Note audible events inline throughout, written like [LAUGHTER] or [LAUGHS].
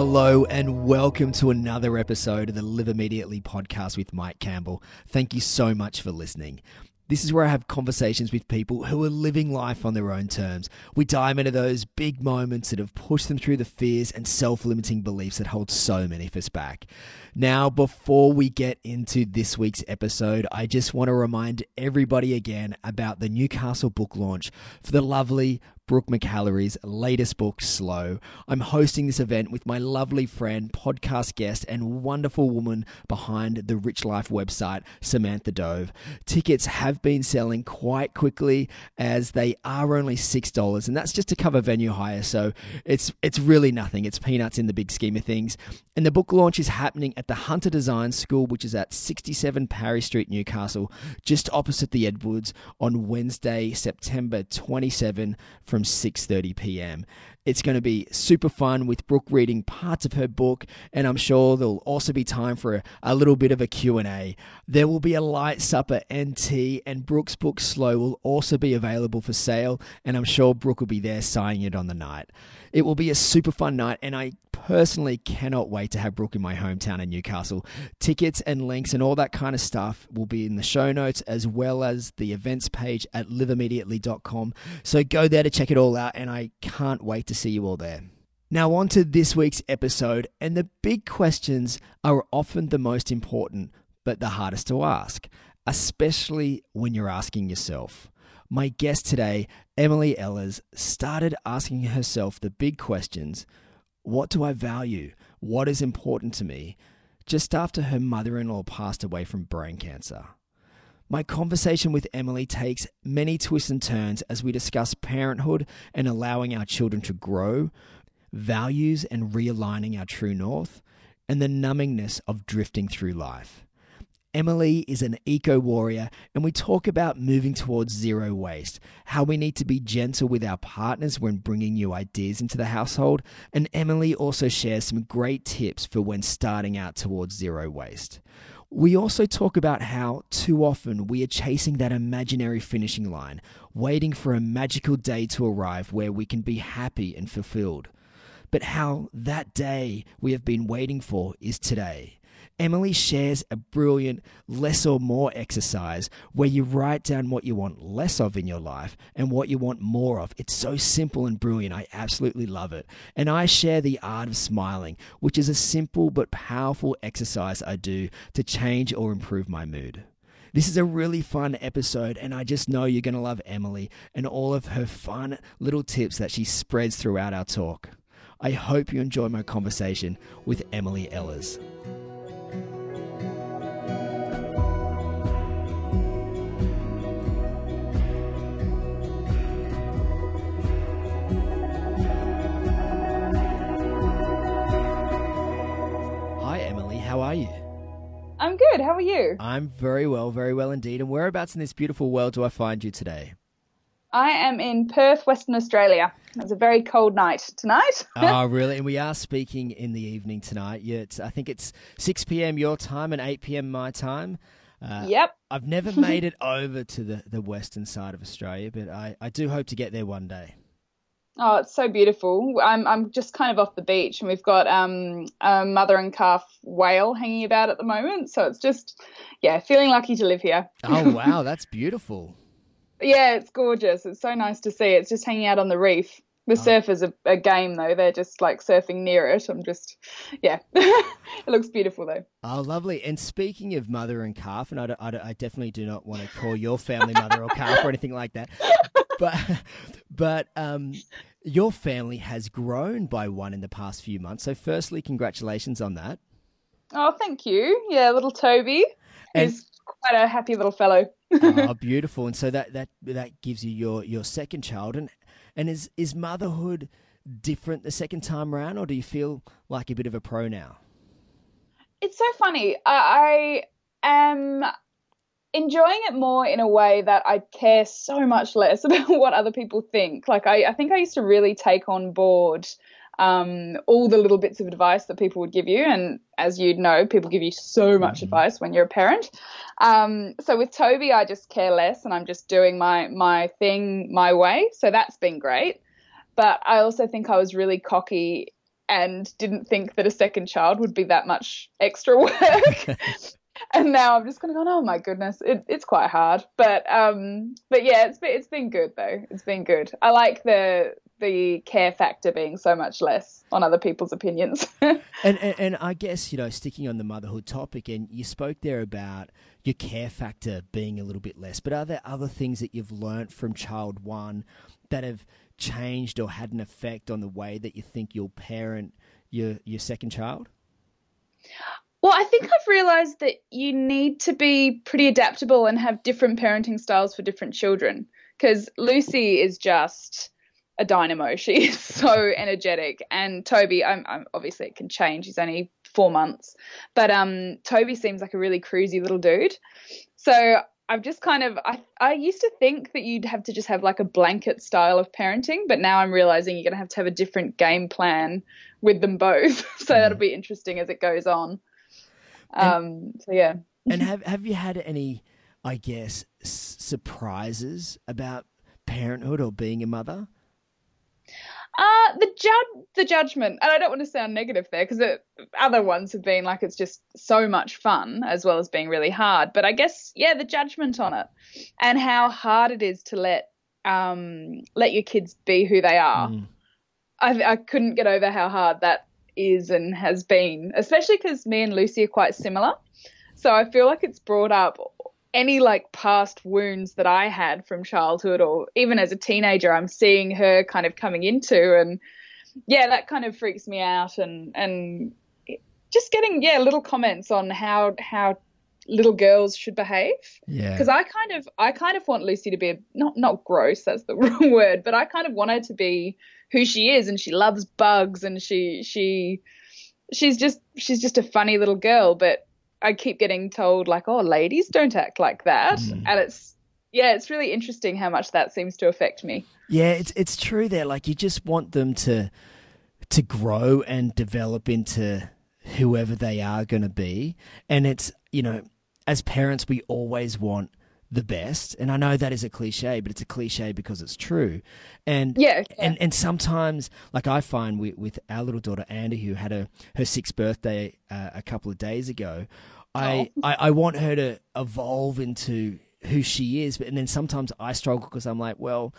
Hello and welcome to another episode of the Live Immediately podcast with Mike Campbell. Thank you so much for listening. This is where I have conversations with people who are living life on their own terms. We dive into those big moments that have pushed them through the fears and self limiting beliefs that hold so many of us back. Now, before we get into this week's episode, I just want to remind everybody again about the Newcastle book launch for the lovely Brooke McAlary's latest book, Slow. I'm hosting this event with my lovely friend, podcast guest, and wonderful woman behind the Rich Life website, Samantha Dove. Tickets have been selling quite quickly as they are only $6, and that's just to cover venue hire, so it's it's really nothing. It's peanuts in the big scheme of things. And the book launch is happening at the Hunter Design School, which is at 67 Parry Street, Newcastle, just opposite the Edwards on Wednesday, September 27 from 6:30 p.m. It's going to be super fun with Brooke reading parts of her book, and I'm sure there'll also be time for a, a little bit of a Q&A. There will be a light supper and tea, and Brooke's book Slow will also be available for sale, and I'm sure Brooke will be there signing it on the night. It will be a super fun night, and I personally cannot wait to have Brooke in my hometown in Newcastle. Tickets and links and all that kind of stuff will be in the show notes as well as the events page at liveimmediately.com. So go there to check it all out, and I can't wait to see you all there. Now, on to this week's episode, and the big questions are often the most important, but the hardest to ask, especially when you're asking yourself. My guest today, Emily Ehlers, started asking herself the big questions What do I value? What is important to me? just after her mother in law passed away from brain cancer. My conversation with Emily takes many twists and turns as we discuss parenthood and allowing our children to grow, values and realigning our true north, and the numbingness of drifting through life. Emily is an eco warrior, and we talk about moving towards zero waste, how we need to be gentle with our partners when bringing new ideas into the household, and Emily also shares some great tips for when starting out towards zero waste. We also talk about how too often we are chasing that imaginary finishing line, waiting for a magical day to arrive where we can be happy and fulfilled. But how that day we have been waiting for is today. Emily shares a brilliant less or more exercise where you write down what you want less of in your life and what you want more of. It's so simple and brilliant. I absolutely love it. And I share the art of smiling, which is a simple but powerful exercise I do to change or improve my mood. This is a really fun episode, and I just know you're going to love Emily and all of her fun little tips that she spreads throughout our talk. I hope you enjoy my conversation with Emily Ehlers. How are you? I'm good. How are you? I'm very well, very well indeed. And whereabouts in this beautiful world do I find you today? I am in Perth, Western Australia. It's a very cold night tonight. oh, [LAUGHS] really? And we are speaking in the evening tonight. Yeah, it's, I think it's 6 p.m. your time and 8 p.m. my time. Uh, yep. I've never made it over to the, the western side of Australia, but I, I do hope to get there one day. Oh, it's so beautiful. I'm I'm just kind of off the beach, and we've got um, a mother and calf whale hanging about at the moment. So it's just, yeah, feeling lucky to live here. oh [LAUGHS] wow, that's beautiful. yeah, it's gorgeous. It's so nice to see. It's just hanging out on the reef. The oh. surfers are a game though. They're just like surfing near it. I'm just, yeah, [LAUGHS] it looks beautiful though. Oh, lovely. And speaking of mother and calf, and I, I, I definitely do not want to call your family mother or calf or anything like that, [LAUGHS] but but um, your family has grown by one in the past few months. So, firstly, congratulations on that. Oh, thank you. Yeah, little Toby. And, He's quite a happy little fellow. oh, [LAUGHS] beautiful! And so that that that gives you your your second child. And and is is motherhood different the second time around, or do you feel like a bit of a pro now? It's so funny. I, I am enjoying it more in a way that I care so much less [LAUGHS] about what other people think. Like I, I think I used to really take on board um, all the little bits of advice that people would give you, and as you'd know, people give you so much mm-hmm. advice when you're a parent. Um, so with Toby, I just care less, and I'm just doing my my thing my way. So that's been great. But I also think I was really cocky and didn't think that a second child would be that much extra work. [LAUGHS] and now I'm just kind of going, oh my goodness, it, it's quite hard. But um, but yeah, it's been, it's been good though. It's been good. I like the the care factor being so much less on other people's opinions. [LAUGHS] and, and, and I guess you know, sticking on the motherhood topic, and you spoke there about your care factor being a little bit less. But are there other things that you've learnt from child one that have changed or had an effect on the way that you think you'll parent your your second child? Well, I think I've realized that you need to be pretty adaptable and have different parenting styles for different children. Because Lucy is just a dynamo. [LAUGHS] She is so energetic. And Toby, I'm, I'm, obviously it can change. He's only four months, but um, Toby seems like a really cruisy little dude. So I've just kind of I I used to think that you'd have to just have like a blanket style of parenting, but now I'm realizing you're gonna have to have a different game plan with them both. [LAUGHS] so that'll be interesting as it goes on. Um, so yeah. and have have you had any, I guess, s- surprises about parenthood or being a mother? Uh, the judge, the judgment, and I don't want to sound negative there because the other ones have been like it's just so much fun as well as being really hard. But I guess yeah, the judgment on it and how hard it is to let um let your kids be who they are. Mm. I I couldn't get over how hard that is and has been, especially because me and Lucy are quite similar. So I feel like it's brought up any like past wounds that I had from childhood or even as a teenager, I'm seeing her kind of coming into and yeah, that kind of freaks me out and and just getting yeah little comments on how how little girls should behave. Yeah. Because I kind of I kind of want Lucy to be a, not not gross, that's the [LAUGHS] wrong word, but I kind of want her to be who she is and she loves bugs and she she she's just she's just a funny little girl, but I keep getting told like, oh, ladies don't act like that, mm. and it's yeah, it's really interesting how much that seems to affect me. Yeah, it's it's true there. Like you just want them to to grow and develop into whoever they are going to be, and it's you know, as parents, we always want the best. And I know that is a cliche, but it's a cliche because it's true. And yeah, yeah. and and sometimes, like I find with, with our little daughter Andy, who had a her sixth birthday uh, a couple of days ago, I, oh. I I want her to evolve into who she is. But and then sometimes I struggle because I'm like, well,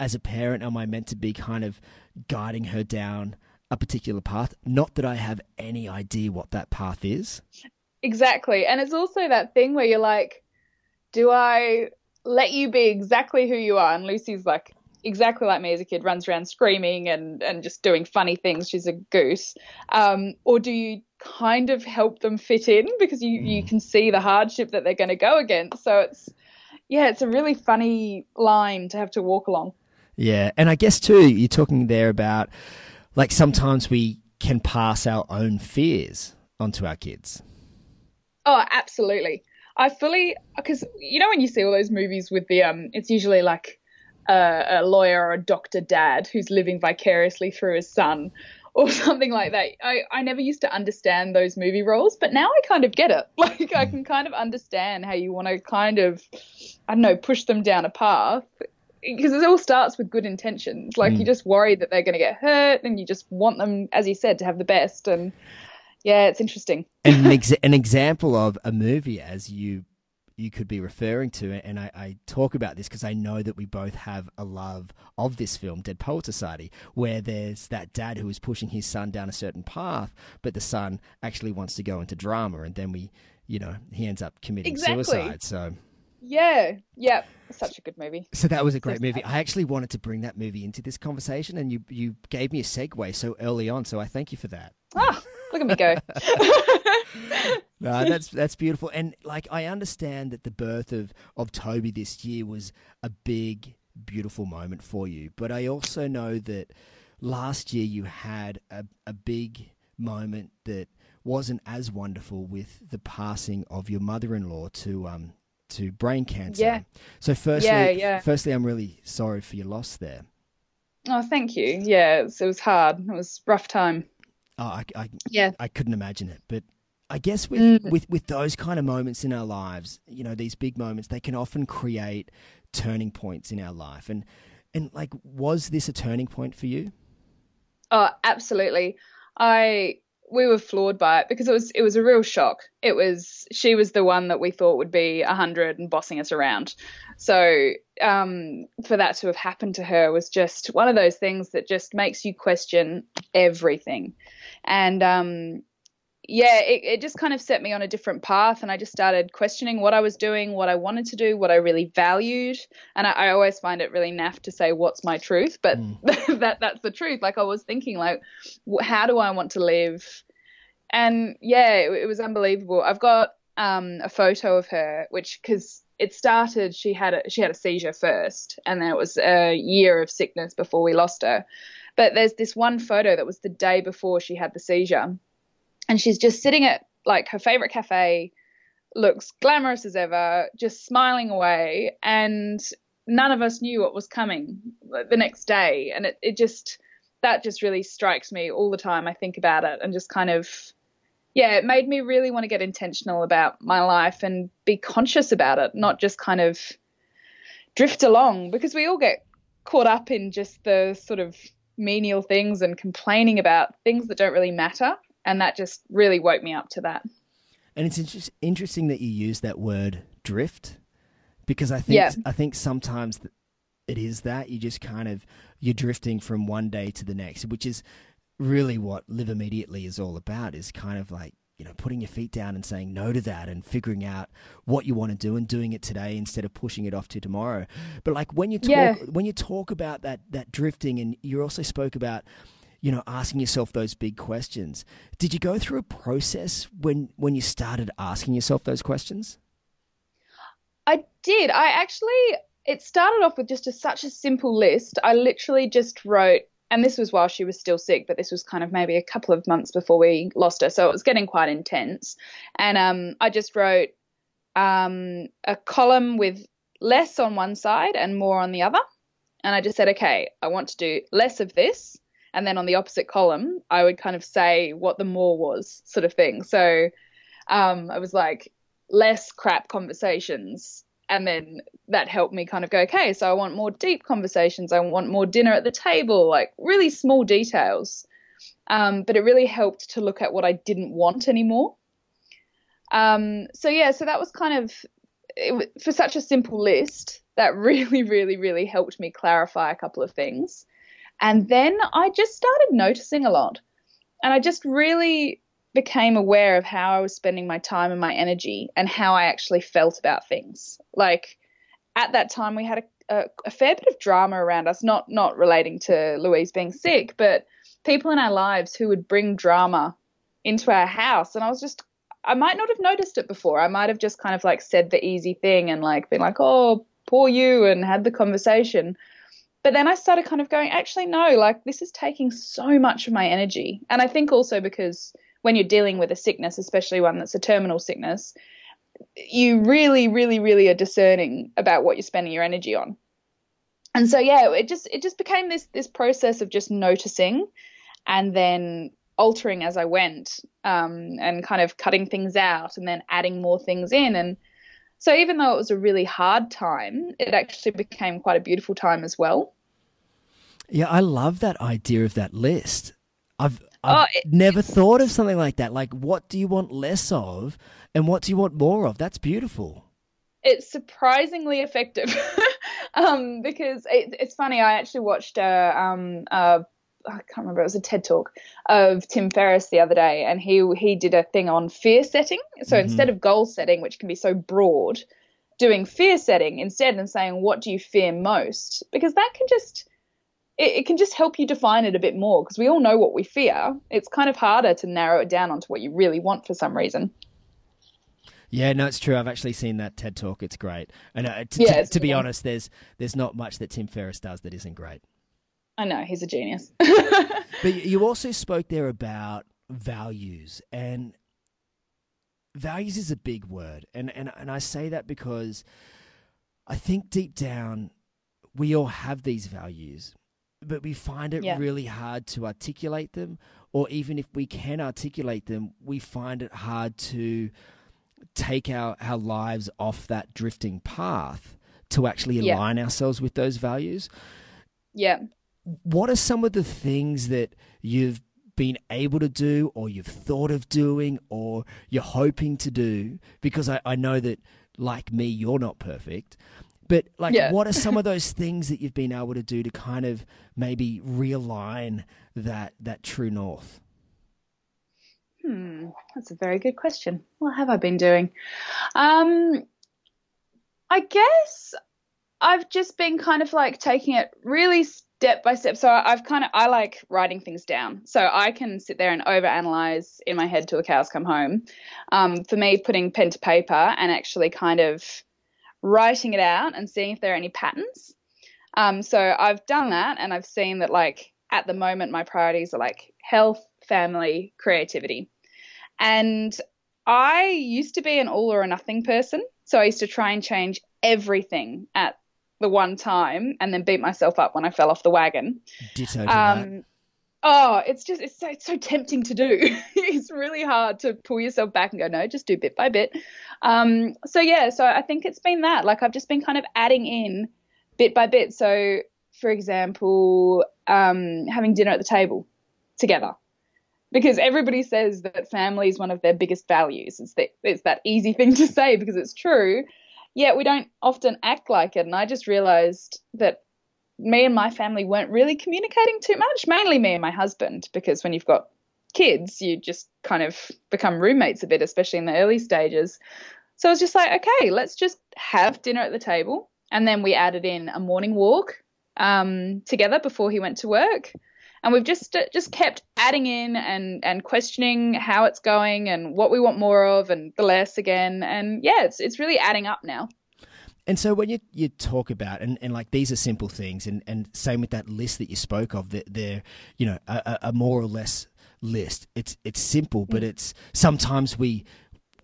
as a parent, am I meant to be kind of guiding her down? A particular path, not that I have any idea what that path is. Exactly. And it's also that thing where you're like, do I let you be exactly who you are? And Lucy's like exactly like me as a kid, runs around screaming and, and just doing funny things. She's a goose. Um, or do you kind of help them fit in because you, mm. you can see the hardship that they're going to go against? So it's, yeah, it's a really funny line to have to walk along. Yeah. And I guess too, you're talking there about like sometimes we can pass our own fears onto our kids. Oh, absolutely. I fully because you know when you see all those movies with the um, it's usually like a, a lawyer or a doctor dad who's living vicariously through his son [LAUGHS] or something like that. I, I never used to understand those movie roles, but now I kind of get it. [LAUGHS] Like I can kind of understand how you want to kind of, I don't know, push them down a path because it all starts with good intentions. Like mm. you just worry that they're going to get hurt, and you just want them, as you said, to have the best. And yeah, it's interesting. [LAUGHS] an, ex- an example of a movie, as you you could be referring to, and I, I talk about this because I know that we both have a love of this film, Dead Poet Society, where there's that dad who is pushing his son down a certain path, but the son actually wants to go into drama, and then we, you know, he ends up committing exactly. suicide. So. Yeah, yeah, such a good movie. So that was a great so movie. I actually wanted to bring that movie into this conversation, and you you gave me a segue so early on. So I thank you for that. Ah, Look at me go. [LAUGHS] no, that's that's beautiful. And like I understand that the birth of of Toby this year was a big, beautiful moment for you. But I also know that last year you had a, a big moment that wasn't as wonderful with the passing of your mother-in-law to um to brain cancer. Yeah. So firstly, yeah, yeah. firstly, I'm really sorry for your loss there. Oh, thank you. Yeah, it was, it was hard. It was rough time. Oh, I, I, yeah. I couldn't imagine it. But I guess with, mm. with, with those kind of moments in our lives, you know, these big moments, they can often create turning points in our life. And, and like, was this a turning point for you? Oh, absolutely. I we were floored by it because it was it was a real shock. It was she was the one that we thought would be a hundred and bossing us around. So um, for that to have happened to her was just one of those things that just makes you question everything. And um, yeah, it, it just kind of set me on a different path, and I just started questioning what I was doing, what I wanted to do, what I really valued. And I, I always find it really naff to say what's my truth, but mm. [LAUGHS] that that's the truth. Like I was thinking, like, how do I want to live? And yeah, it, it was unbelievable. I've got um, a photo of her, which because it started, she had a, she had a seizure first, and then it was a year of sickness before we lost her. But there's this one photo that was the day before she had the seizure. And she's just sitting at like her favorite cafe, looks glamorous as ever, just smiling away, and none of us knew what was coming the next day, and it, it just that just really strikes me all the time. I think about it and just kind of yeah, it made me really want to get intentional about my life and be conscious about it, not just kind of drift along. Because we all get caught up in just the sort of menial things and complaining about things that don't really matter and that just really woke me up to that. And it's inter- interesting that you use that word drift because I think yeah. I think sometimes it is that you just kind of you're drifting from one day to the next, which is really what live immediately is all about. Is kind of like you know putting your feet down and saying no to that and figuring out what you want to do and doing it today instead of pushing it off to tomorrow. But like when you talk yeah. when you talk about that that drifting, and you also spoke about you know, asking yourself those big questions. Did you go through a process when when you started asking yourself those questions? I did. I actually it started off with just a, such a simple list. I literally just wrote and this was while she was still sick, but this was kind of maybe a couple of months before we lost her, so it was getting quite intense. And um, I just wrote um, a column with less on one side and more on the other. And I just said, okay, I want to do less of this and then on the opposite column I would kind of say what the more was sort of thing. So um, I was like less crap conversations and then that helped me kind of go okay so i want more deep conversations. I want more dinner at the table like really small details. Um, but it really helped to look at what i didn't want anymore. Um, so yeah so that was kind of it, for such a simple list that [LAUGHS] really really really helped me clarify a couple of things. And then I just started noticing a lot. And I just really became aware of how I was spending my time and my energy and how I actually felt about things. Like at that time, we had a, a, a fair bit of drama around us, not not relating to Louise being sick, but people in our lives who would bring drama into our house. And I was just, I might not have noticed it before. I might have just kind of like said the easy thing and like been like, oh, poor you, and had the conversation. But then I started kind of going, actually, no, like this is taking so much of my energy. And I think also because when you're dealing with a sickness, especially one that's a terminal sickness, you really, really, really are discerning about what you're spending your energy on. And so yeah, it just it just became this this process of just noticing and then altering as I went, um, and kind of cutting things out and then adding more things in and so even though it was a really hard time, it actually became quite a beautiful time as well. Yeah, I love that idea of that list. I've I've oh, it, never thought of something like that. Like, what do you want less of, and what do you want more of? That's beautiful. It's surprisingly effective, [LAUGHS] um, because it, it's funny. I actually watched a, um, a I can't remember. It was a TED talk of Tim Ferriss the other day, and he he did a thing on fear setting. So mm-hmm. instead of goal setting, which can be so broad, doing fear setting instead and saying what do you fear most, because that can just it, it can just help you define it a bit more. Because we all know what we fear. It's kind of harder to narrow it down onto what you really want for some reason. Yeah, no, it's true. I've actually seen that TED talk. It's great. And uh, t- yeah, t- to be honest, there's there's not much that Tim Ferriss does that isn't great. I know he's a genius. [LAUGHS] but you also spoke there about values and values is a big word and, and and I say that because I think deep down we all have these values but we find it yeah. really hard to articulate them or even if we can articulate them we find it hard to take our, our lives off that drifting path to actually align yeah. ourselves with those values yeah what are some of the things that you've been able to do or you've thought of doing or you're hoping to do? Because I, I know that, like me, you're not perfect. But like, Yeah. what are some of [LAUGHS] those things that you've been able to do to kind of maybe realign that that true north? Hmm, that's a very good question. What have I been doing? Um, I guess I've just been kind of like taking it really step by step. So I've kind of I like writing things down, so I can sit there and overanalyze in my head till the cows come home. Um, for me, putting pen to paper and actually kind of writing it out and seeing if there are any patterns. Um, so I've done that, and I've seen that like at the moment my priorities are like health, family, creativity. And I used to be an all or nothing person. So I used to try and change everything at the one time and then beat myself up when I fell off the wagon. Ditto. Um, oh, it's just, it's so, it's so tempting to do. [LAUGHS] it's really hard to pull yourself back and go, no, just do bit by bit. Um, so yeah, so I think it's been that. Like I've just been kind of adding in bit by bit. So, for example, um, having dinner at the table together because everybody says that family is one of their biggest values. It's that it's that easy [LAUGHS] thing to say because it's true. Yet we don't often act like it. And I just realized that me and my family weren't really communicating too much, mainly me and my husband, because when you've got kids, you just kind of become roommates a bit, especially in the early stages. So I was just like, okay, let's just have dinner at the table. And then we added in a morning walk um, together before he went to work and we've just just kept adding in and and questioning how it's going and what we want more of and the less again and yeah it's it's really adding up now And so when you, you talk about and, and like these are simple things and, and same with that list that you spoke of that they're you know a, a- more or less list it's it's simple but it's sometimes we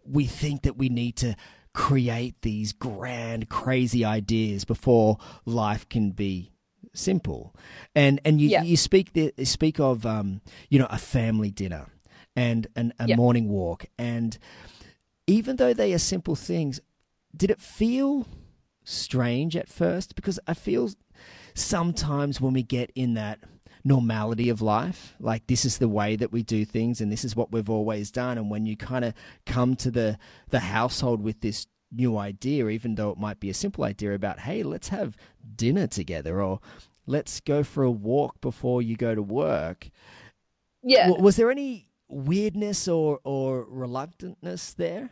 we think that we need to create these grand crazy ideas before life can be simple and and you Yeah. you speak the, speak of um you know a family dinner and and a Yeah. morning walk and even though they are simple things did it feel strange at first because I feel sometimes when we get in that normality of life, like this is the way that we do things and this is what we've always done, and when you kind of come to the the household with this new idea, even though it might be a simple idea about hey, let's have dinner together or let's go for a walk before you go to work. yeah was there any weirdness or or reluctantness there?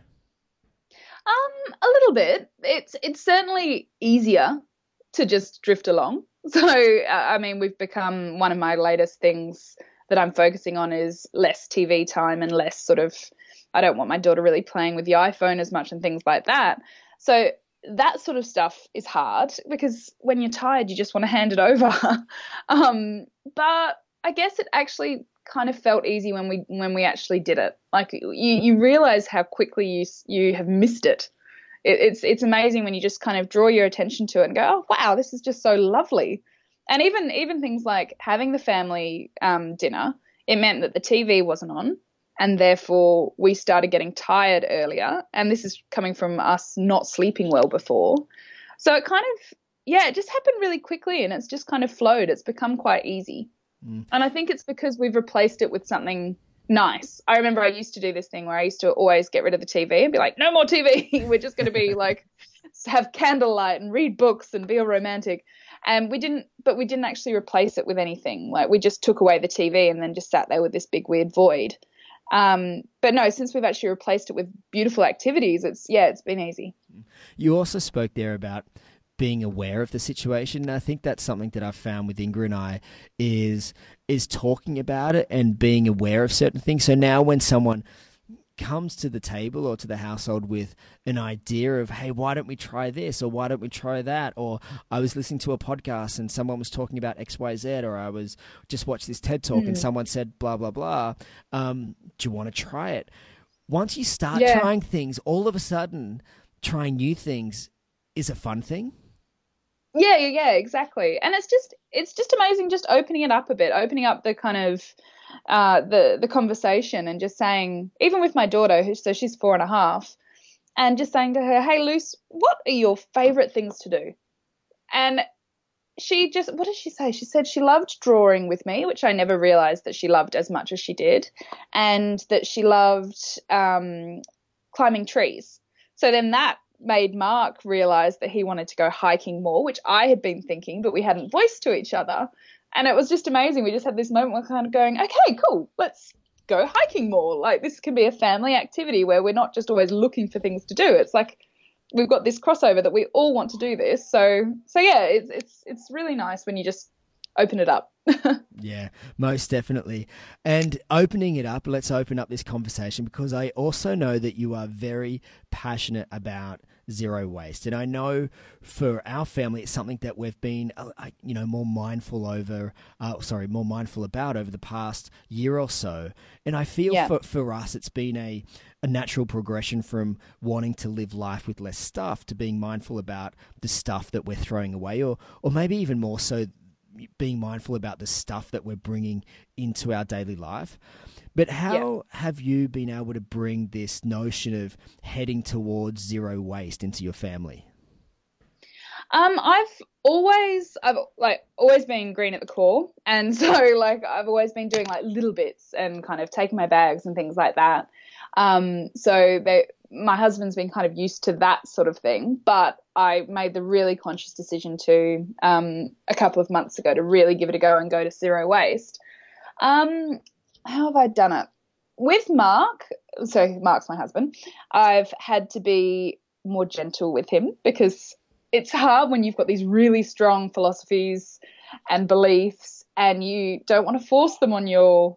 Um a little bit. It's it's certainly easier to just drift along. [LAUGHS] So uh, i mean we've become one of my latest things that i'm focusing on is less tv time and less sort of i don't want my daughter really playing with the iphone as much and things like that. So that sort of stuff is hard because when you're tired you just want to hand it over. [LAUGHS] Um but i guess it actually kind of felt easy when we when we actually did it like you you realize how quickly you you have missed it it, it's it's amazing when you just kind of draw your attention to it and go, oh wow, this is just so lovely. And even even things like having the family um, dinner, it meant that the TV wasn't on, and therefore we started getting tired earlier. And this is coming from us not sleeping well before, so it kind of yeah, it just happened really quickly, and it's just kind of flowed. It's become quite easy, and I think it's because we've replaced it with something nice. I remember I used to do this thing where I used to always get rid of the TV and be like, no more TV. [LAUGHS] We're just going to be [LAUGHS] like, have candlelight and read books and be all romantic. And we didn't, but we didn't actually replace it with anything. Like we just took away the TV and then just sat there with this big weird void. Um, but no, since we've actually replaced it with beautiful activities, it's yeah, it's been easy. You also spoke there about being aware of the situation. And I think that's something that I've found with Ingrid and I is is talking about it and being aware of certain things. So now when someone comes to the table or to the household with an idea of hey why don't we try this or why don't we try that or i was listening to a podcast and someone was talking about xyz or i was just watched this ted talk and someone said blah blah blah um, do you want to try it once you start Yeah. trying things all of a sudden trying new things is a fun thing Yeah, yeah, yeah, exactly. And it's just it's just amazing just opening it up a bit, opening up the kind of uh the the conversation and just saying even with my daughter who so she's four and a half and just saying to her, Hey Luce, what are your favourite things to do? And she just what did she say? She said she loved drawing with me, which I never realized that she loved as much as she did, and that she loved um, climbing trees. So then that made Mark realize that he wanted to go hiking more, which I had been thinking, but we hadn't voiced to each other. And it was just amazing. We just had this moment where we're kind of going, okay, cool, let's go hiking more. Like this can be a family activity where we're not just always looking for things to do. It's like we've got this crossover that we all want to do this. So so yeah, it's it's it's really nice when you just open it up. [LAUGHS] yeah, most definitely. And opening it up, let's open up this conversation because I also know that you are very passionate about zero waste. And I know for our family, it's something that we've been, uh, you know, more mindful over, uh, sorry, more mindful about over the past year or so. And I feel yeah. for, for us, it's been a, a natural progression from wanting to live life with less stuff to being mindful about the stuff that we're throwing away, or, or maybe even more so being mindful about the stuff that we're bringing into our daily life. But how yeah. have you been able to bring this notion of heading towards zero waste into your family? Um, I've always, I've like always been green at the core, and [LAUGHS] so like I've always been doing like little bits and kind of taking my bags and things like that. Um, so they, my husband's been kind of used to that sort of thing, but I made the really conscious decision to um, a couple of months ago to really give it a go and go to zero waste. Um, how have I done it? With Mark, so Mark's my husband, I've had to be more gentle with him because it's hard when you've got these really strong philosophies and beliefs and you don't want to force them on your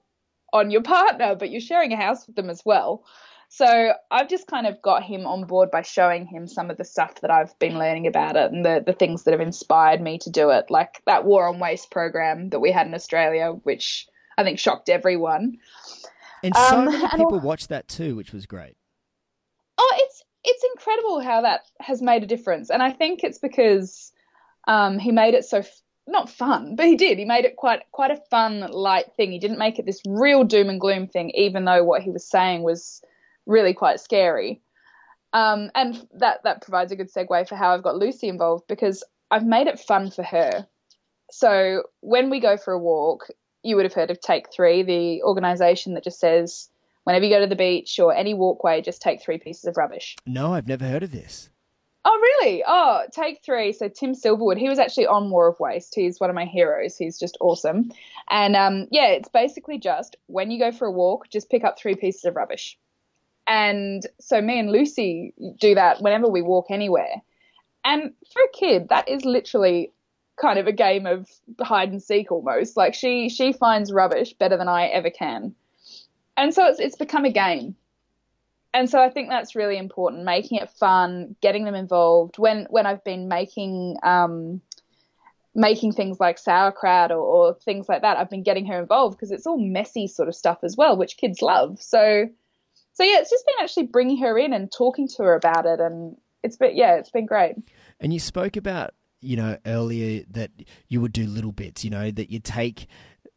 on your partner, but you're sharing a house with them as well. So I've just kind of got him on board by showing him some of the stuff that I've been learning about it and the, the things that have inspired me to do it, like that War on Waste program that we had in Australia, which I think shocked everyone. And so um, many people and, watched that too, which was great. Oh, it's it's incredible how that has made a difference, and I think it's because um, he made it so f- not fun, but he did. He made it quite quite a fun, light thing. He didn't make it this real doom and gloom thing, even though what he was saying was really quite scary. Um, and that that provides a good segue for how I've got Lucy involved because I've made it fun for her. So when we go for a walk, you would have heard of Take Three, the organisation that just says whenever you go to the beach or any walkway, just take three pieces of rubbish. No, I've never heard of this. Oh, really? Oh, Take Three. So Tim Silverwood, he was actually on War of Waste. He's one of my heroes. He's just awesome. And um, yeah, it's basically just when you go for a walk, just pick up three pieces of rubbish. And so me and Lucy do that whenever we walk anywhere. And for a kid, that is literally kind of a game of hide and seek almost. Like she she finds rubbish better than I ever can, and so it's it's become a game. And so I think that's really important, making it fun, getting them involved. When when I've been making um, making things like sauerkraut or, or things like that, I've been getting her involved because it's all messy sort of stuff as well, which kids love. So so yeah, it's just been actually bringing her in and talking to her about it, and it's been yeah, it's been great. And you spoke about you know, earlier that you would do little bits, you know, that you take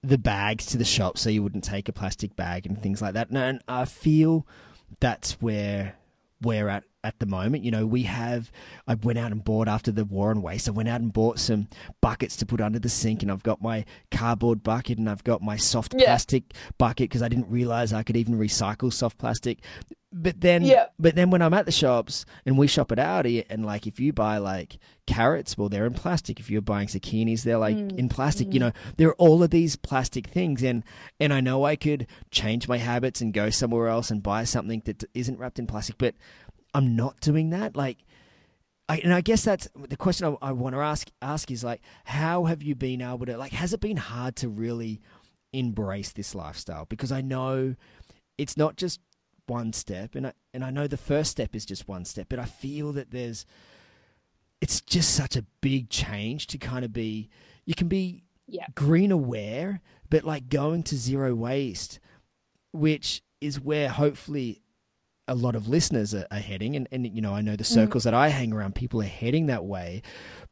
the bags to the shop so you wouldn't take a plastic bag and things like that. And I feel that's where we're at at the moment. You know, we have, I went out and bought after the war on waste, I went out and bought some buckets to put under the sink, and I've got my cardboard bucket and I've got my soft yeah. plastic bucket because I didn't realize I could even recycle soft plastic. But then, yeah. but then when I'm at the shops and we shop at Aldi, and like if you buy like carrots, well, they're in plastic. If you're buying zucchinis, they're like mm. in plastic. Mm. You know, there are all of these plastic things, and and I know I could change my habits and go somewhere else and buy something that isn't wrapped in plastic, but I'm not doing that. Like, I, and I guess that's the question I, I want to ask ask is like, how have you been able to like? Has it been hard to really embrace this lifestyle? Because I know it's not just one step, and I and I know the first step is just one step, but I feel that there's it's just such a big change to kind of be. You can be yeah. green aware, but like going to zero waste, which is where hopefully a lot of listeners are, are heading and, and you know i know the mm. circles mm. that i hang around people are heading that way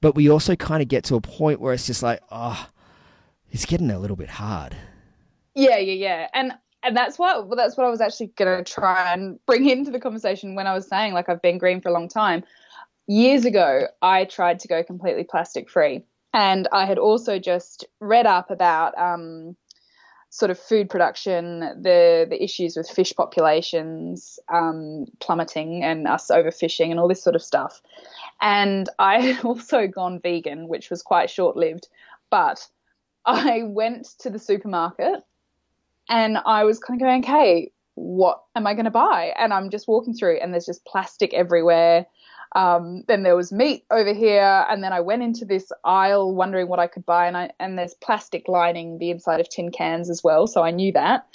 but we also kind of get to a point where it's just like oh it's getting a little bit hard yeah yeah yeah and and that's what well, that's what i was actually going to try and bring into the conversation when i was saying like i've been green for a long time years ago i tried to go completely plastic free And I had also just read up about um, sort of food production, the the issues with fish populations um, plummeting and us overfishing and all this sort of stuff. And [LAUGHS] I had also gone vegan, which was quite short lived, but I went to the supermarket and I was kind of going, okay, what am I going to buy? And I'm just walking through and there's just plastic everywhere. Um, then there was meat over here, and then I went into this aisle wondering what I could buy, and I and there's plastic lining the inside of tin cans as well, so I knew that.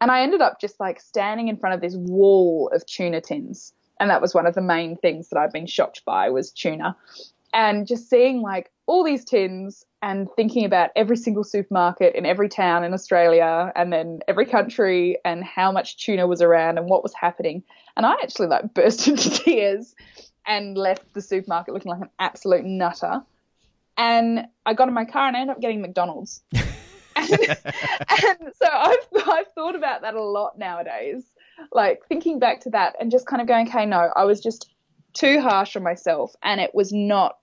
And I ended up just like standing in front of this wall of tuna tins, and that was one of the main things that I've been shocked by was tuna, and just seeing like all these tins and thinking about every single supermarket in every town in Australia and then every country and how much tuna was around and what was happening. And I actually like [LAUGHS] burst into tears and left the supermarket looking like an absolute nutter. And I got in my car and I ended up getting McDonald's. [LAUGHS] and, and so I've, I've thought about that a lot nowadays, like thinking back to that and just kind of going, okay, no, I was just too harsh on myself and it was not,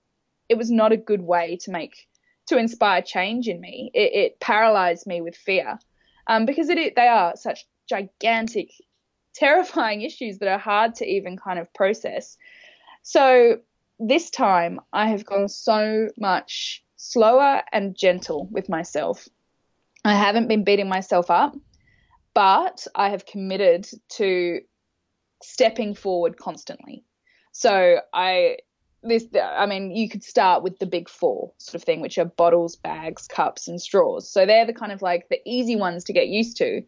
it was not a good way to make, to inspire change in me. It, it paralyzed me with fear um, because it, they are such gigantic, terrifying issues that are hard to even kind of process. So this time I have gone so much slower and gentle with myself. I haven't been beating myself up, but I have committed to stepping forward constantly. So I this I mean you could start with the big 4 sort of thing which are bottles, bags, cups and straws. So they're the kind of like the easy ones to get used to.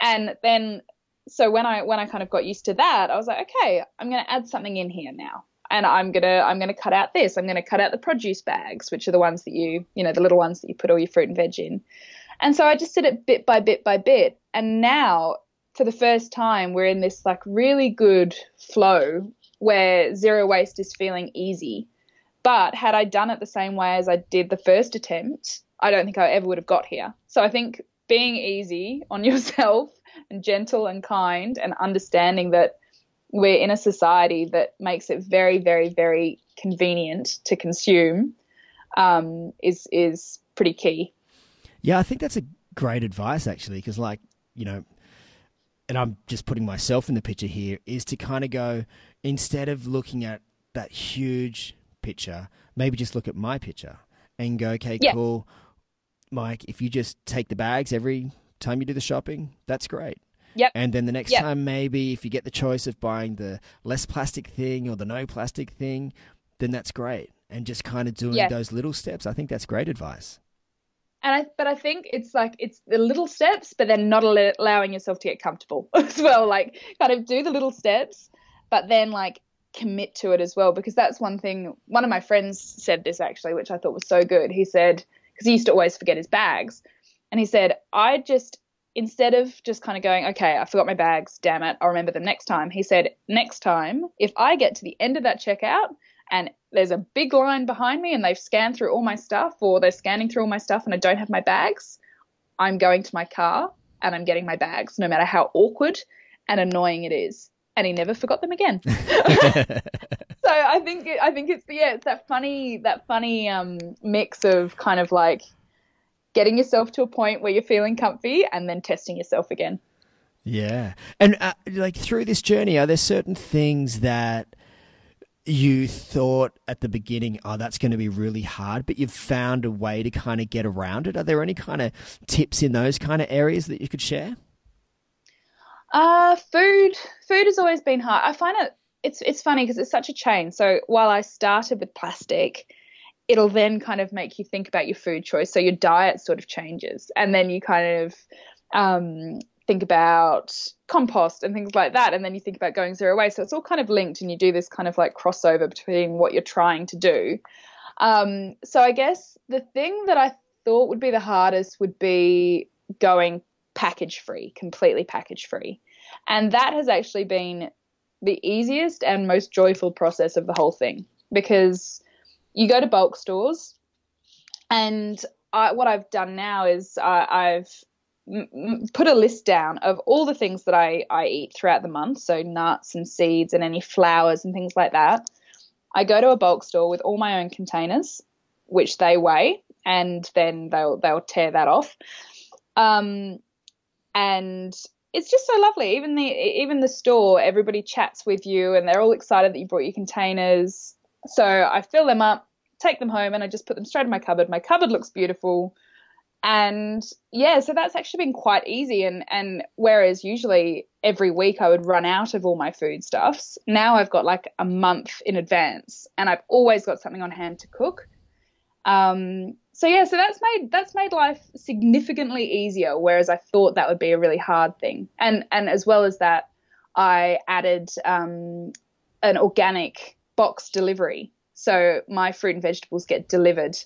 And then so when I when I kind of got used to that, I was like okay, I'm going to add something in here now and I'm gonna I'm gonna cut out this. I'm gonna cut out the produce bags, which are the ones that you you know the little ones that you put all your fruit and veg in. And so I just did it bit by bit by bit. And now for the first time we're in this like really good flow where zero waste is feeling easy. But had I done it the same way as I did the first attempt, I don't think I ever would have got here. So I think being easy on [LAUGHS] yourself and gentle and kind and understanding that we're in a society that makes it very, very, very convenient to consume um, is is pretty key. Yeah, I think that's a great advice actually, because like you know, and I'm just putting myself in the picture here, is to kind of go instead of looking at that huge picture, maybe just look at my picture and go, okay, yeah. cool, Mike. If you just take the bags every time you do the shopping, that's great. Yep. And then the next yep. time, maybe if you get the choice of buying the less plastic thing or the no plastic thing, then that's great. And just kind of doing yes. those little steps, I think that's great advice. And I, but I think it's like it's the little steps, but then not allowing yourself to get comfortable [LAUGHS] as well. Like, kind of do the little steps, but then like commit to it as well. Because that's one thing. One of my friends said this actually, which I thought was so good. He said because he used to always forget his bags, and he said I just instead of just kind of going, okay, I forgot my bags, damn it, I'll remember them next time, he said, next time, if I get to the end of that checkout and there's a big line behind me and they've scanned through all my stuff or they're scanning through all my stuff and I don't have my bags, I'm going to my car and I'm getting my bags, no matter how awkward and annoying it is. And he never forgot them again. [LAUGHS] [LAUGHS] [LAUGHS] so I think I think it's yeah, it's that funny that funny um, mix of kind of like getting yourself to a point where you're feeling comfy and then testing yourself again. Yeah. And uh, like through this journey, are there certain things that you thought at the beginning, oh, that's going to be really hard, but you've found a way to kind of get around it? Are there any kind of tips in those kind of areas that you could share? Uh, food. Food has always been hard. I find it. It's it's funny because it's such a chain. So while I started with plastic, it'll then kind of make you think about your food choice. So your diet sort of changes, and then you kind of um, think about compost and things like that, and then you think about going zero waste. So it's all kind of linked, and you do this kind of like crossover between what you're trying to do. Um, so I guess the thing that I thought would be the hardest would be going package free, completely package free, and that has actually been the easiest and most joyful process of the whole thing because you go to bulk stores, and I, what I've done now is I've put a list down of all the things that I, I eat throughout the month, so nuts and seeds and any flours and things like that. I go to a bulk store with all my own containers, which they weigh, and then they'll they'll tear that off. Um, and it's just so lovely. Even the even the store, everybody chats with you, and they're all excited that you brought your containers. So I fill them up, take them home, and I just put them straight in my cupboard. My cupboard looks beautiful, and yeah, so that's actually been quite easy. And and whereas usually every week I would run out of all my foodstuffs, now I've got like a month in advance, and I've always got something on hand to cook. Um, so yeah, so that's made that's made life significantly easier. Whereas I thought that would be a really hard thing, and and as well as that, I added um, an organic box delivery. So my fruit and vegetables get delivered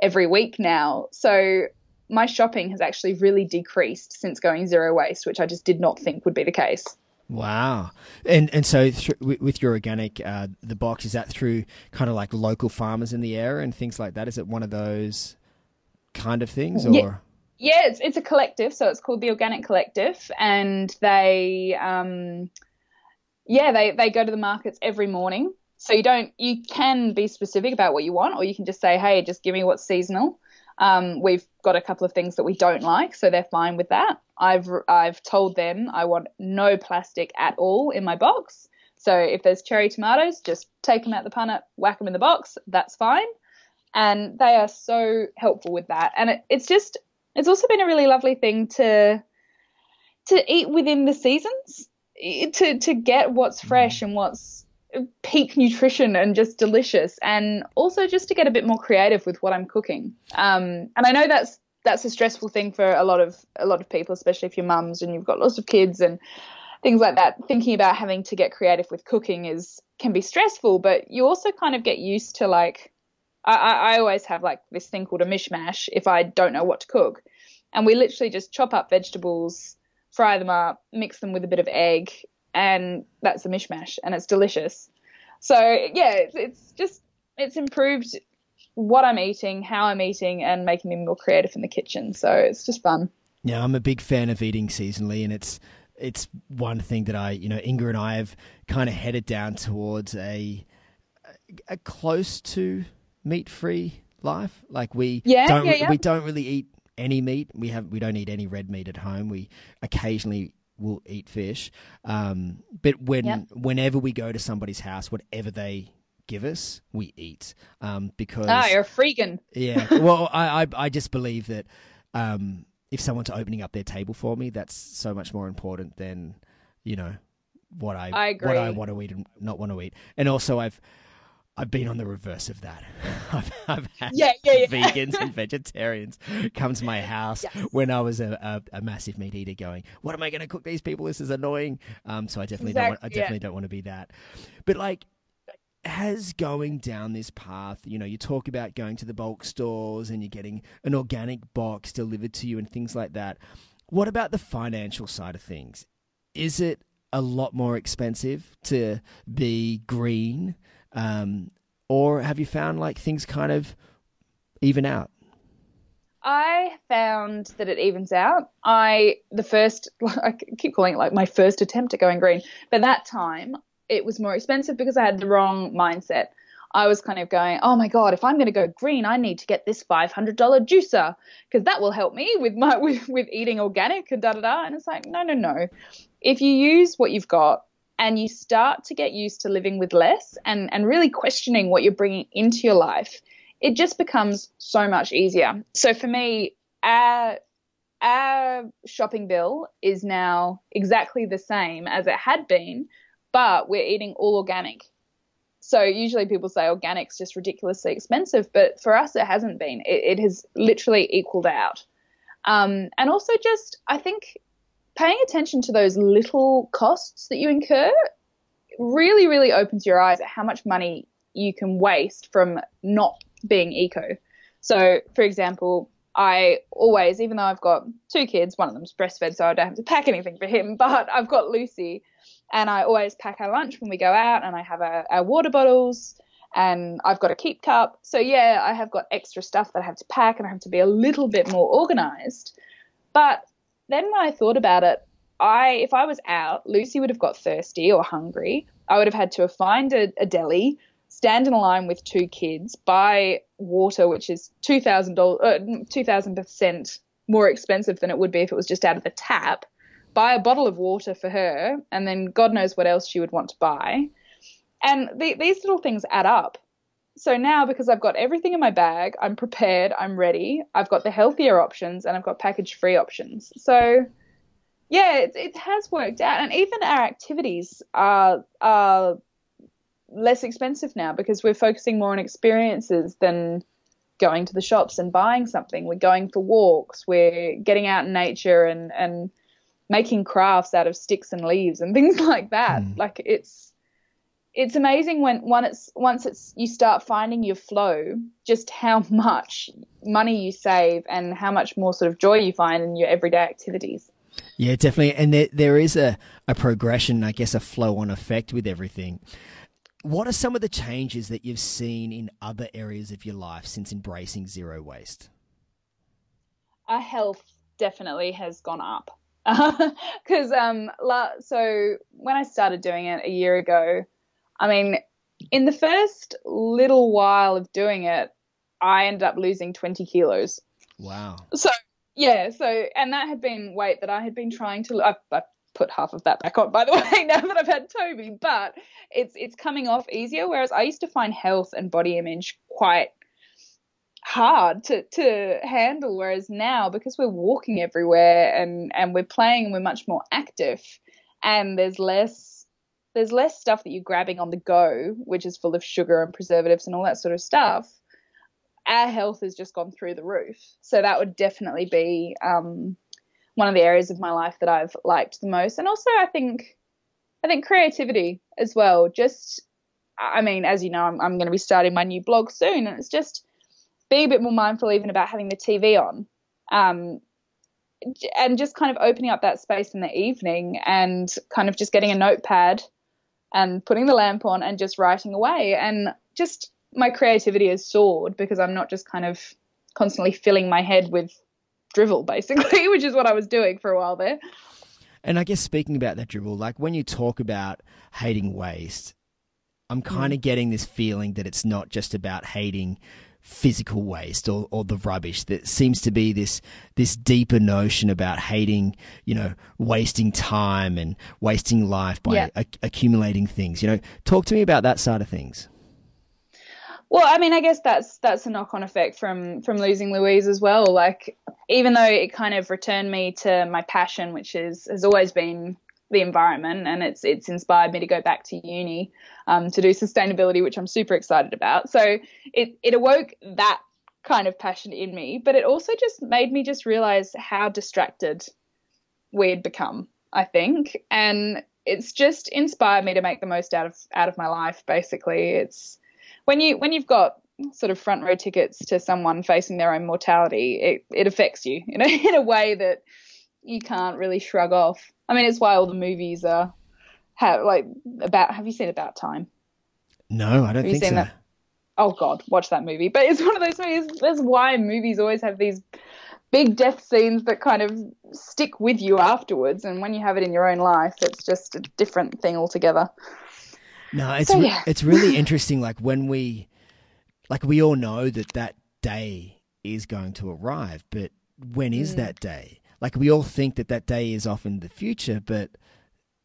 every week now. So my shopping has actually really decreased since going zero waste, which I just did not think would be the case. Wow, and and so th- with your organic, uh, the box is that through kind of like local farmers in the area and things like that. Is it one of those kind of things, or? Yeah. Yeah, it's it's a collective, so it's called the Organic Collective, and they, um, yeah, they they go to the markets every morning. So you don't, you can be specific about what you want, or you can just say, hey, just give me what's seasonal. Um, we've got a couple of things that we don't like, so they're fine with that. I've I've told them I want no plastic at all in my box. So if there's cherry tomatoes, just take them out the punnet, whack them in the box. That's fine. And they are so helpful with that. And it, it's just it's also been a really lovely thing to to eat within the seasons, to to get what's fresh and what's peak nutrition and just delicious, and also just to get a bit more creative with what I'm cooking. Um, and I know that's that's a stressful thing for a lot of a lot of people, especially if you're mums and you've got lots of kids and things like that. Thinking about having to get creative with cooking is can be stressful, but you also kind of get used to like I, I always have like this thing called a mishmash if I don't know what to cook, and we literally just chop up vegetables, fry them up, mix them with a bit of egg, and that's a mishmash, and it's delicious. So yeah, it's, it's just it's improved what I'm eating, how I'm eating, and making me more creative in the kitchen. So it's just fun. Yeah, I'm a big fan of eating seasonally, and it's it's one thing that I, you know, Inga and I have kind of headed down towards a a close to meat free life. Like we yeah, don't yeah, yeah. we don't really eat any meat. We have we don't eat any red meat at home. We occasionally will eat fish. Um, but when yep. whenever we go to somebody's house, whatever they give us, we eat. Um, because ah, you're a freegan. Yeah. [LAUGHS] Well, I, I I just believe that um, if someone's opening up their table for me, that's so much more important than you know what I, I what I want to eat and not want to eat. And also, I've I've been on the reverse of that. [LAUGHS] I've, I've had yeah, yeah, yeah. vegans and vegetarians come to my house when I was a, a, a, massive meat eater, going, "What am I going to cook these people? This is annoying." Um, so I definitely exactly, don't. Want, I definitely don't want to be that. But like, as going down this path, you know, you talk about going to the bulk stores and you're getting an organic box delivered to you and things like that. What about the financial side of things? Is it a lot more expensive to be green? Um, or have you found like things kind of even out? I found that it evens out. I the first [LAUGHS] I keep calling it like my first attempt at going green, but that time it was more expensive because I had the wrong mindset. I was kind of going, oh my god, if I'm going to go green, I need to get this $500 juicer because that will help me with my [LAUGHS] with, with eating organic and da da da. And it's like, no, no, no. If you use what you've got and you start to get used to living with less and, and really questioning what you're bringing into your life, it just becomes so much easier. So for me, our, our shopping bill is now exactly the same as it had been, but we're eating all organic. So usually people say organic's just ridiculously expensive, but for us it hasn't been. It, it has literally equaled out. Um, and also just, I think paying attention to those little costs that you incur really, really opens your eyes at how much money you can waste from not being eco. So, for example, I always, even though I've got two kids, one of them's breastfed, so I don't have to pack anything for him, [LAUGHS] but I've got Lucy, and I always pack our lunch when we go out, and I have our, our water bottles, and I've got a keep cup. So, yeah, I have got extra stuff that I have to pack, and I have to be a little bit more organized. But then when I thought about it, I if I was out, Lucy would have got thirsty or hungry. I would have had to find a, a deli, stand in a line with two kids, buy water, which is two thousand dollars, uh, two thousand percent more expensive than it would be if it was just out of the tap. Buy a bottle of water for her, and then God knows what else she would want to buy. And the, these little things add up. So now, because I've got everything in my bag, I'm prepared, I'm ready. I've got the healthier options, and I've got package-free options. So yeah, it, it has worked out, and even our activities are are less expensive now because we're focusing more on experiences than going to the shops and buying something. We're going for walks. We're getting out in nature and and making crafts out of sticks and leaves and [LAUGHS] things like that. Mm. Like it's it's amazing when when it's once it's you start finding your flow, just how [LAUGHS] much money you save and how much more sort of joy you find in your everyday activities. Yeah, definitely. And there, there is a, a progression, I guess, a flow on effect with everything. What are some of the changes that you've seen in other areas of your life since embracing zero waste? Our health definitely has gone up. [LAUGHS] Because um, so when I started doing it a year ago, I mean, in the first little while of doing it, I ended up losing 20 kilos. Wow. So, yeah, so, and that had been weight that I had been trying to, I, I put half of that back on by the [LAUGHS] way now that I've had Toby but it's it's coming off easier whereas I used to find health and body image quite hard to to handle whereas now because we're walking everywhere and and we're playing and we're much more active and there's less there's less stuff that you're grabbing on the go which is full of sugar and preservatives and all that sort of stuff our health has just gone through the roof so that would definitely be um, one of the areas of my life that I've liked the most. And also, I think, I think creativity as well. Just, I mean, as you know, I'm, I'm going to be starting my new blog soon, and it's just being a bit more mindful even about having the TV on. Um, and just kind of opening up that space in the evening and kind of just getting a notepad and putting the lamp on and just writing away. And just my creativity has soared because I'm not just kind of constantly filling my head with drivel, [LAUGHS] basically, which is what I was doing for a while there. And I guess speaking about that drivel, like when you talk about hating waste, I'm mm-hmm. kind of getting this feeling that it's not just about hating physical waste or, or the rubbish. That seems to be this this deeper notion about hating, you know, wasting time and wasting life by yeah. a- accumulating things. You know, talk to me about that side of things. Well, I mean, I guess that's that's a knock-on effect from from losing Louise as well. Like, even though it kind of returned me to my passion, which is has always been the environment, and it's it's inspired me to go back to uni um, to do sustainability, which I'm super excited about. So it it awoke that kind of passion in me, but it also just made me just realize how distracted we'd become. I think, and it's just inspired me to make the most out of out of my life. Basically, it's when you when you've got sort of front row tickets to someone facing their own mortality, it, it affects you, you know, [LAUGHS] in a way that you can't really shrug off. I mean, it's why all the movies are have like about. Have you seen About Time? No, I don't think so. That? Oh God, watch that movie. But it's one of those movies. That's why movies always have these big death scenes that kind of stick with you afterwards. And when you have it in your own life, it's just a different thing altogether. No, it's so, yeah. re- it's really [LAUGHS] interesting. Like when we, like we all know that that day is going to arrive, but when is mm. that day? Like we all think that that day is off in the future, but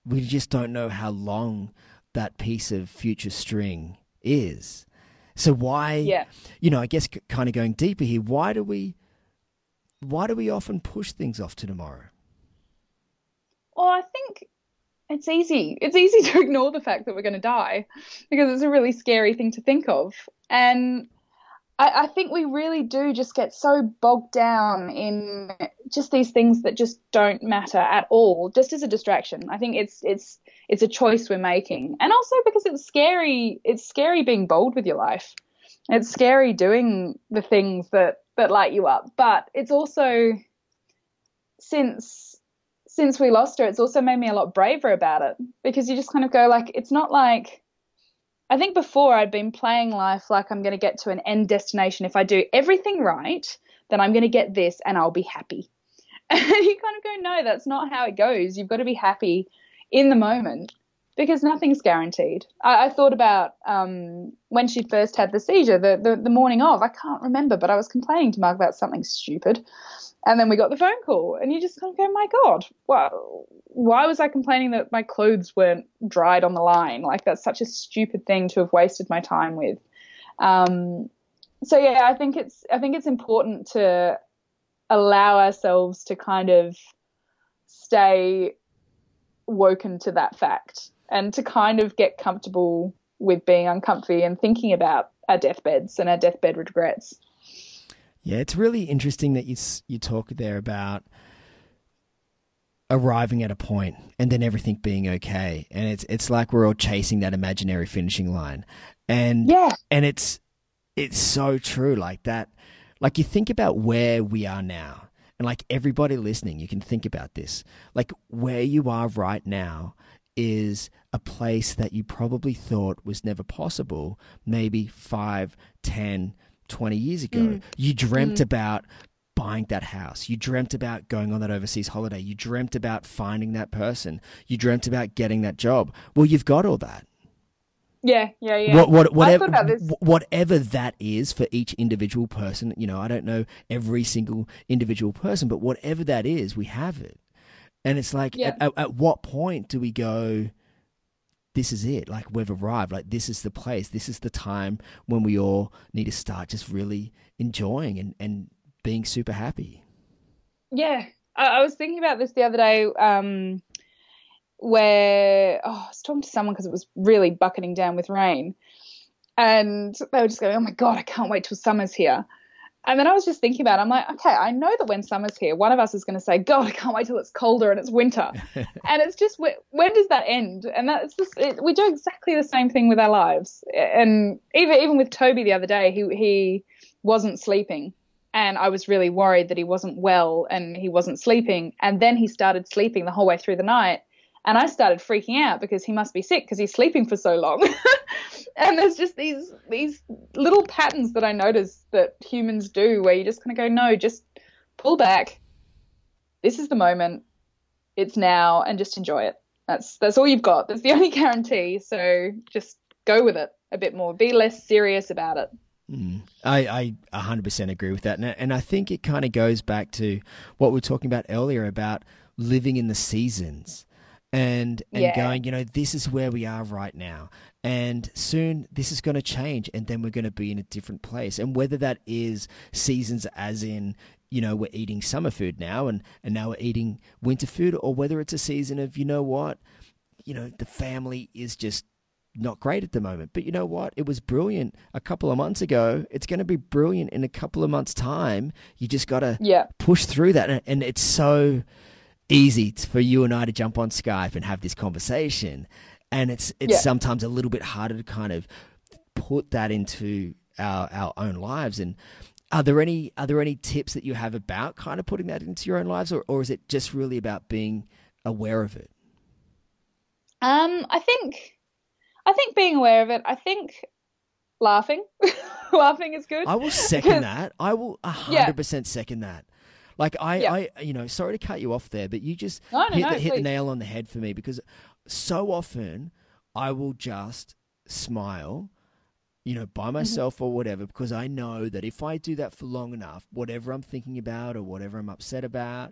we just don't know how long that piece of future string is. So why? Yeah. You know, I guess kind of going deeper here. Why do we? Why do we often push things off to tomorrow? Well, I think it's easy. It's easy [LAUGHS] to ignore the fact that we're going to die because it's a really scary thing to think of. And I, I, think we really do just get so bogged down in just these things that just don't matter at all, just as a distraction. I think it's it's it's a choice we're making, and also because it's scary. It's scary being bold with your life. It's scary doing the things that that light you up, but it's also since since we lost her, it's also made me a lot braver about it because you just kind of go like, it's not like. I think before I'd been playing life like I'm going to get to an end destination. If I do everything right, then I'm going to get this and I'll be happy. [LAUGHS] And you kind of go, no, that's not how it goes. You've got to be happy in the moment because nothing's guaranteed. I, I thought about um, when she first had the seizure, the, the, the morning of. I can't remember, but I was complaining to Mark about something stupid. And then we got the phone call, and you just kind of go, my God, well, why was I complaining that my clothes weren't dried on the line? Like, that's such a stupid thing to have wasted my time with. Um, so yeah, I think it's I think it's important to allow ourselves to kind of stay woken to that fact and to kind of get comfortable with being uncomfy and thinking about our deathbeds and our deathbed regrets. Yeah, it's really interesting that you you talk there about arriving at a point and then everything being okay, and it's it's like we're all chasing that imaginary finishing line, and yeah, and it's it's so true, like that. Like you think about where we are now, and like everybody listening, you can think about this. Like where you are right now is a place that you probably thought was never possible, maybe five, ten 20 years ago. Mm. You dreamt mm. about buying that house. You dreamt about going on that overseas holiday. You dreamt about finding that person. You dreamt about getting that job. Well, you've got all that. Yeah, yeah, yeah. What, what, whatever, whatever that is for each individual person, you know, I don't know every single individual person, but whatever that is, we have it. And it's like, yeah. at, at what point do we go, this is it. Like we've arrived. Like this is the place. This is the time when we all need to start just really enjoying and, and being super happy. Yeah. I, I was thinking about this the other day um, where oh, I was talking to someone because it was really bucketing down with rain. And they were just going, oh my God, I can't wait till summer's here. And then I was just thinking about, it, I'm like, okay, I know that when summer's here, one of us is going to say, God, I can't wait till it's colder and it's winter. [LAUGHS] and it's just, when does that end? And that's just, it, we do exactly the same thing with our lives. And even even with Toby the other day, he he wasn't sleeping, and I was really worried that he wasn't well and he wasn't sleeping. And then he started sleeping the whole way through the night, and I started freaking out because he must be sick because he's sleeping for so long. [LAUGHS] and there's just these these little patterns that I notice that humans do where you just kind of go, no, just pull back. This is the moment. It's now, and just enjoy it. That's that's all you've got. That's the [LAUGHS] only guarantee. So just go with it a bit more. Be less serious about it. Mm. I, I 100% agree with that. And, and I think it kind of goes back to what we were talking about earlier about living in the seasons and and yeah. going, you know, this is where we are right now. And soon this is going to change and then we're going to be in a different place. And whether that is seasons as in, you know, we're eating summer food now and, and now we're eating winter food, or whether it's a season of, you know what, you know, the family is just not great at the moment. But you know what? It was brilliant a couple of months ago. It's going to be brilliant in a couple of months' time. You just got to yeah. push through that. And it's so easy for you and I to jump on Skype and have this conversation. And it's it's yeah. sometimes a little bit harder to kind of put that into our our own lives. And are there any are there any tips that you have about kind of putting that into your own lives, or or is it just really about being aware of it? Um, I think I think being aware of it. I think laughing, [LAUGHS] laughing is good. I will second [LAUGHS] that. I will hundred percent second that. Like I, yeah. I, you know, sorry to cut you off there, but you just no, no, hit, no, the, hit the nail on the head for me because so often I will just smile, you know, by mm-hmm. myself mm-hmm. or whatever, because I know that if I do that for long enough, whatever I'm thinking about or whatever I'm upset about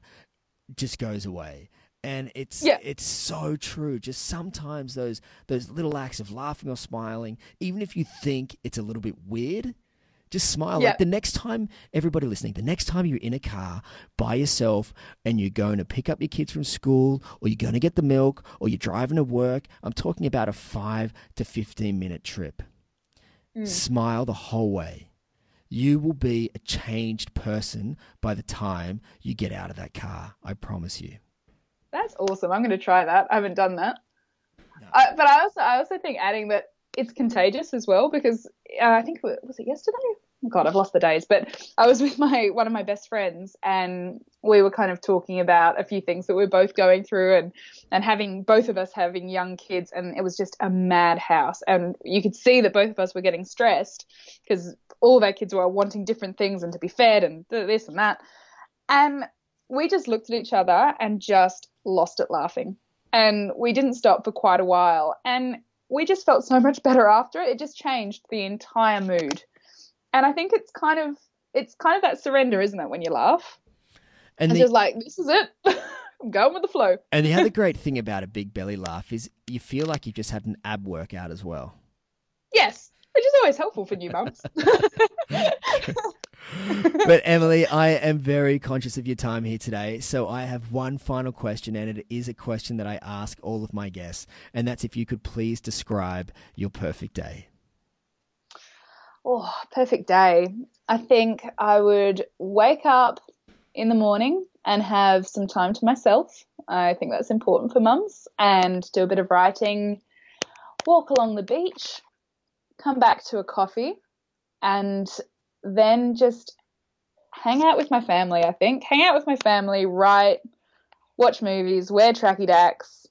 just goes away. And it's yeah. it's so true. Just sometimes those those little acts of laughing or smiling, even if you think it's a little bit weird, just smile. Yep. Like the next time, everybody listening, the next time you're in a car by yourself and you're going to pick up your kids from school or you're going to get the milk or you're driving to work, I'm talking about a five to 15 minute trip. Mm. Smile the whole way. You will be a changed person by the time you get out of that car. I promise you. That's awesome. I'm going to try that. I haven't done that. No. I, but I also, I also think adding that it's contagious as well because uh, I think was it yesterday. Oh God, I've lost the days. But I was with my one of my best friends, and we were kind of talking about a few things that we are both going through, and and having both of us having young kids, and it was just a madhouse. And you could see that both of us were getting stressed because all of our kids were wanting different things and to be fed and this and that. And we just looked at each other and just lost it laughing and we didn't stop for quite a while. And we just felt so much better after it. It just changed the entire mood. And I think it's kind of it's kind of that surrender, isn't it, when you laugh? And it's the, just like, this is it. [LAUGHS] I'm going with the flow. And the other [LAUGHS] great thing about a big belly laugh is you feel like you've just had an ab workout as well. Yes, which is always helpful for new mums. [LAUGHS] but Emily, I am very conscious of your time here today. So I have one final question, and it is a question that I ask all of my guests. And that's if you could please describe your perfect day. Oh, perfect day. I think I would wake up in the morning and have some time to myself. I think that's important for mums and do a bit of writing, walk along the beach, come back to a coffee, and then just hang out with my family, I think. Hang out with my family, write, watch movies, wear tracky dacks,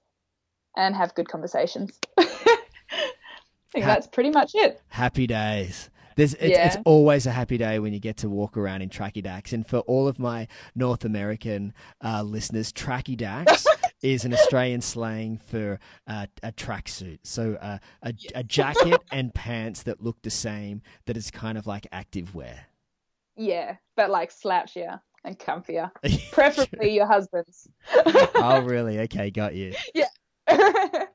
and have good conversations. [LAUGHS] I think ha- that's pretty much it. Happy days. There's, it's, yeah. it's, always a happy day when you get to walk around in tracky dacks. And for all of my North American uh, listeners, tracky dacks [LAUGHS] is an Australian slang for uh, a tracksuit. So uh, a, a jacket and pants that look the same, that is kind of like active wear. Yeah, but like slouchier and comfier. [LAUGHS] Preferably your husband's. oh, really? Okay, got you. Yeah. [LAUGHS]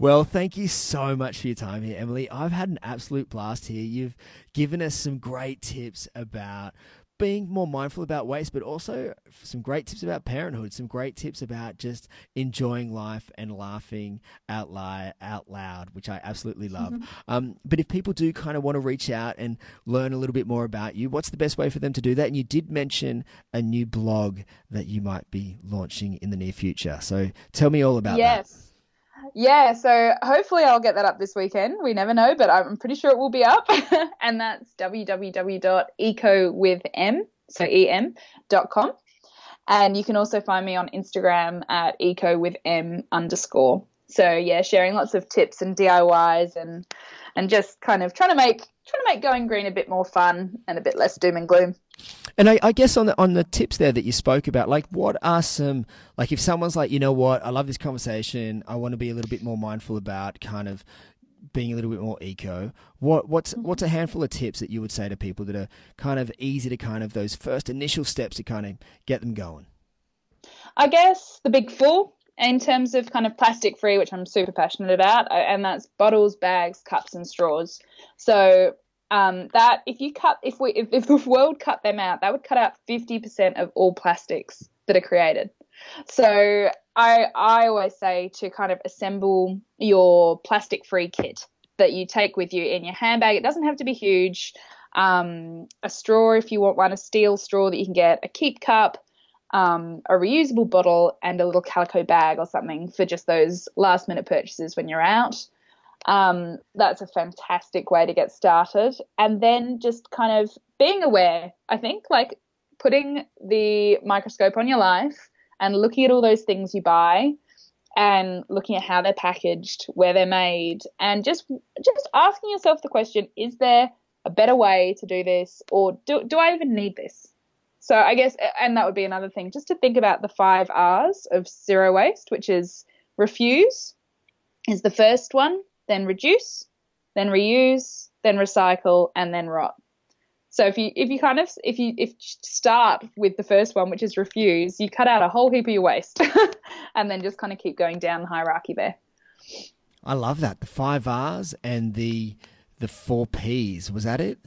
Well, thank you so much for your time here, Emily. I've had an absolute blast here. You've given us some great tips about being more mindful about waste, but also some great tips about parenthood, some great tips about just enjoying life and laughing out loud, out loud which I absolutely love. Mm-hmm. Um, but if people do kind of want to reach out and learn a little bit more about you, what's the best way for them to do that? And you did mention a new blog that you might be launching in the near future. So tell me all about that. yes. that. Yeah, so hopefully I'll get that up this weekend. We never know, but I'm pretty sure it will be up. [LAUGHS] and that's www.ecowithm, so em.com. And you can also find me on Instagram at ecowithm underscore. So yeah, sharing lots of tips and DIYs and and just kind of trying to make trying to make going green a bit more fun and a bit less doom and gloom. And I, I, guess on the on the tips there that you spoke about, like what are some like if someone's like, you know what, I love this conversation, I want to be a little bit more mindful about kind of being a little bit more eco. What what's mm-hmm. what's a handful of tips that you would say to people that are kind of easy to kind of those first initial steps to kind of get them going? I guess the big four in terms of kind of plastic free, which I'm super passionate about, and that's bottles, bags, cups, and straws. So um, that if you cut if we if, if the world cut them out, that would cut out 50% of all plastics that are created. So I I always say to kind of assemble your plastic free kit that you take with you in your handbag. It doesn't have to be huge. Um, a straw if you want one, a steel straw that you can get, a keep cup, um, a reusable bottle, and a little calico bag or something for just those last minute purchases when you're out. Um, that's a fantastic way to get started. And then just kind of being aware, I think, like putting the microscope on your life and looking at all those things you buy and looking at how they're packaged, where they're made, and just just asking yourself the question, is there a better way to do this or do, do I even need this? So I guess, and that would be another thing, just to think about the five R's of zero waste, which is refuse is the first one then reduce, then reuse, then recycle, and then rot. So if you if you kind of if you if start with the first one, which is refuse, you cut out a whole heap of your waste, [LAUGHS] and then just kind of keep going down the hierarchy there. I love that the five R's and the the four P's. Was that it?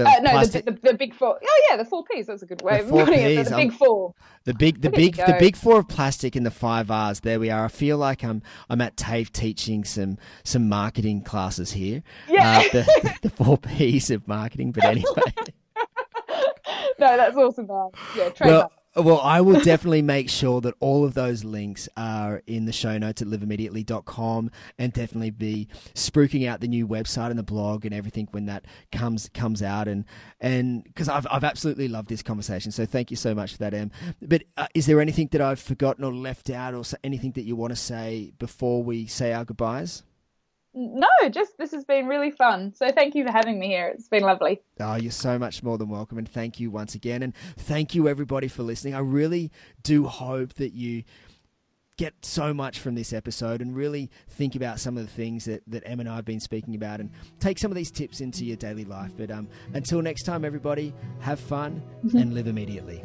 The uh, no, the, the, the, big four. Oh yeah, the four P's. That's a good way the of putting it. The, big four. The big, the big, the big four of plastic and the five R's. There we are. I feel like I'm, I'm at TAFE teaching some, some marketing classes here. Yeah. Uh, the, the four P's of marketing. But [LAUGHS] anyway. no, that's awesome, man. Yeah, trademark. Well, well, I will definitely make sure that all of those links are in the show notes at liveimmediately.com and definitely be spruiking out the new website and the blog and everything when that comes comes out and and because I've I've absolutely loved this conversation. So thank you so much for that, Em. But uh, is there anything that I've forgotten or left out or anything that you want to say before we say our goodbyes? No, just this has been really fun. So thank you for having me here. It's been lovely. Oh, you're so much more than welcome. And thank you once again. And thank you, everybody, for listening. I really do hope that you get so much from this episode and really think about some of the things that, that Em and I have been speaking about and take some of these tips into your daily life. But um, until next time, everybody, have fun [LAUGHS] and live immediately.